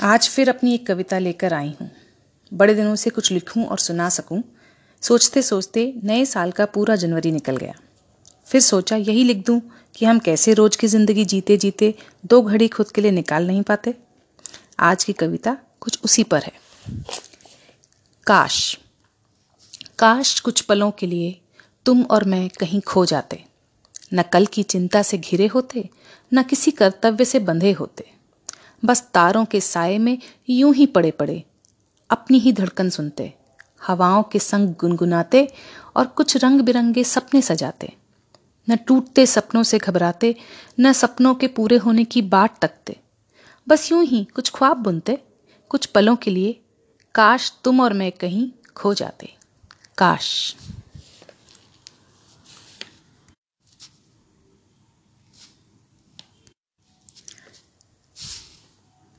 आज फिर अपनी एक कविता लेकर आई हूँ। बड़े दिनों से कुछ लिखूं और सुना सकूँ। सोचते सोचते नए साल का पूरा जनवरी निकल गया। फिर सोचा, यही लिख दूँ कि हम कैसे रोज की ज़िंदगी जीते जीते दो घड़ी खुद के लिए निकाल नहीं पाते। आज की कविता कुछ उसी पर है। काश। काश कुछ पलों के लिए तुम और मैं कहीं खो जाते। न कल की चिंता से घिरे होते, न किसी कर्तव्य से बंधे होते। बस तारों के साय में यूँ ही पड़े पड़े अपनी ही धड़कन सुनते, हवाओं के संग गुनगुनाते और कुछ रंग बिरंगे सपने सजाते। न टूटते सपनों से घबराते, न सपनों के पूरे होने की बाट तकते। बस यूँ ही कुछ ख्वाब बुनते, कुछ पलों के लिए काश तुम और मैं कहीं खो जाते। काश।